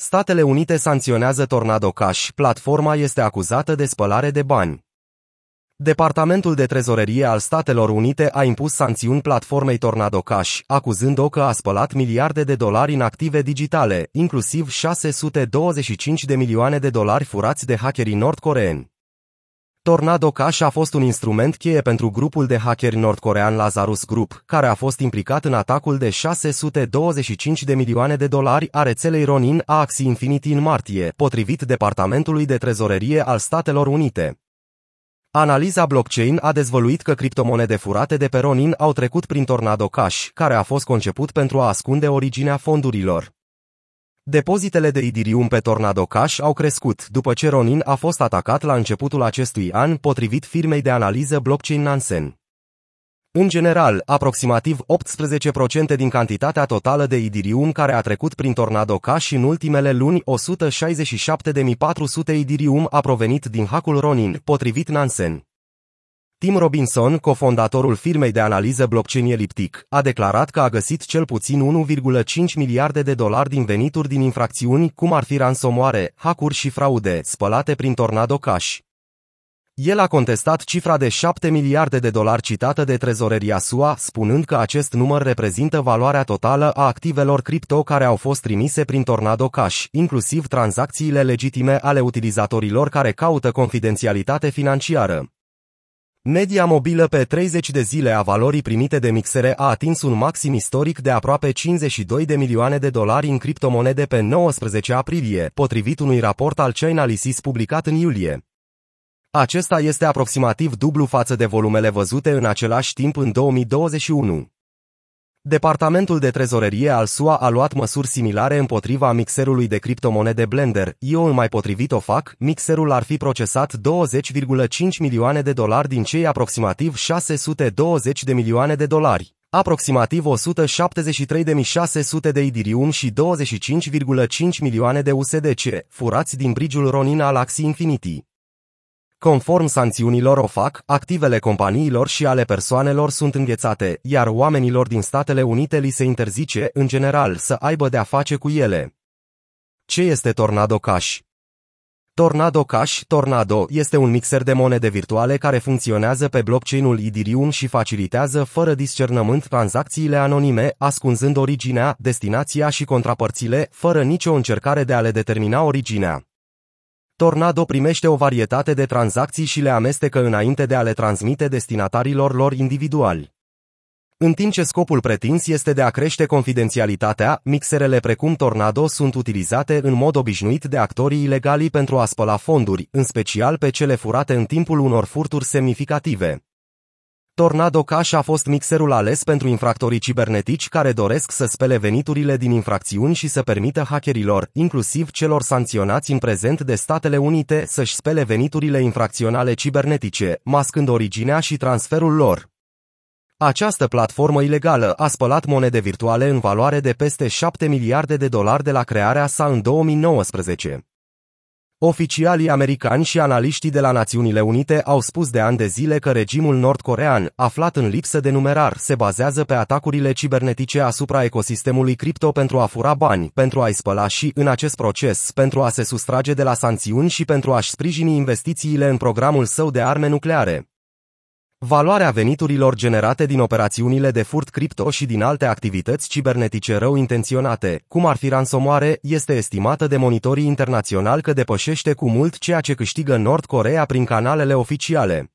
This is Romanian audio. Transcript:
Statele Unite sancționează Tornado Cash, platforma este acuzată de spălare de bani. Departamentul de trezorerie al Statelor Unite a impus sancțiuni platformei Tornado Cash, acuzând-o că a spălat miliarde de dolari în active digitale, inclusiv 625 de milioane de dolari furați de hackerii nordcoreeni. Tornado Cash a fost un instrument cheie pentru grupul de hackeri nordcorean Lazarus Group, care a fost implicat în atacul de 625 de milioane de dolari a rețelei Ronin a Axie Infinity în martie, potrivit Departamentului de Trezorerie al Statelor Unite. Analiza blockchain a dezvăluit că criptomonede furate de pe Ronin au trecut prin Tornado Cash, care a fost conceput pentru a ascunde originea fondurilor. Depozitele de Idirium pe Tornado Cash au crescut după ce Ronin a fost atacat la începutul acestui an, potrivit firmei de analiză blockchain Nansen. În general, aproximativ 18% din cantitatea totală de Idirium care a trecut prin Tornado Cash în ultimele luni, 167.400 Idirium a provenit din hackul Ronin, potrivit Nansen. Tim Robinson, cofondatorul firmei de analiză blockchain Elliptic, a declarat că a găsit cel puțin 1,5 miliarde de dolari din venituri din infracțiuni, cum ar fi ransomware, hackuri și fraude, spălate prin Tornado Cash. El a contestat cifra de 7 miliarde de dolari citată de trezoreria SUA, spunând că acest număr reprezintă valoarea totală a activelor cripto care au fost trimise prin Tornado Cash, inclusiv tranzacțiile legitime ale utilizatorilor care caută confidențialitate financiară. Media mobilă pe 30 de zile a valorii primite de mixere a atins un maxim istoric de aproape 52 de milioane de dolari în criptomonede pe 19 aprilie, potrivit unui raport al Chainalysis publicat în iulie. Acesta este aproximativ dublu față de volumele văzute în același timp în 2021. Departamentul de trezorerie al SUA a luat măsuri similare împotriva mixerului de criptomonede Blender. Eu mai potrivit o fac, mixerul ar fi procesat 20,5 milioane de dolari din cei aproximativ 620 de milioane de dolari. Aproximativ 173.600 de Idirium și 25,5 milioane de USDC, furați din brigiul Ronin al Axie Infinity. Conform sancțiunilor OFAC, activele companiilor și ale persoanelor sunt înghețate, iar oamenilor din Statele Unite li se interzice, în general, să aibă de-a face cu ele. Ce este Tornado Cash? Tornado Cash Tornado este un mixer de monede virtuale care funcționează pe blockchain-ul Ethereum și facilitează fără discernământ tranzacțiile anonime, ascunzând originea, destinația și contrapărțile, fără nicio încercare de a le determina originea. Tornado primește o varietate de tranzacții și le amestecă înainte de a le transmite destinatarilor lor individuali. În timp ce scopul pretins este de a crește confidențialitatea, mixerele precum Tornado sunt utilizate în mod obișnuit de actorii ilegali pentru a spăla fonduri, în special pe cele furate în timpul unor furturi semnificative. Tornado Cash a fost mixerul ales pentru infractorii cibernetici care doresc să spele veniturile din infracțiuni și să permită hackerilor, inclusiv celor sancționați în prezent de Statele Unite, să-și spele veniturile infracționale cibernetice, mascând originea și transferul lor. Această platformă ilegală a spălat monede virtuale în valoare de peste 7 miliarde de dolari de la crearea sa în 2019. Oficialii americani și analiștii de la Națiunile Unite au spus de ani de zile că regimul nordcorean, aflat în lipsă de numerar, se bazează pe atacurile cibernetice asupra ecosistemului cripto pentru a fura bani, pentru a-i spăla și, în acest proces, pentru a se sustrage de la sancțiuni și pentru a-și sprijini investițiile în programul său de arme nucleare. Valoarea veniturilor generate din operațiunile de furt cripto și din alte activități cibernetice rău intenționate, cum ar fi ransomware, este estimată de monitorii internaționali că depășește cu mult ceea ce câștigă Nord Corea prin canalele oficiale.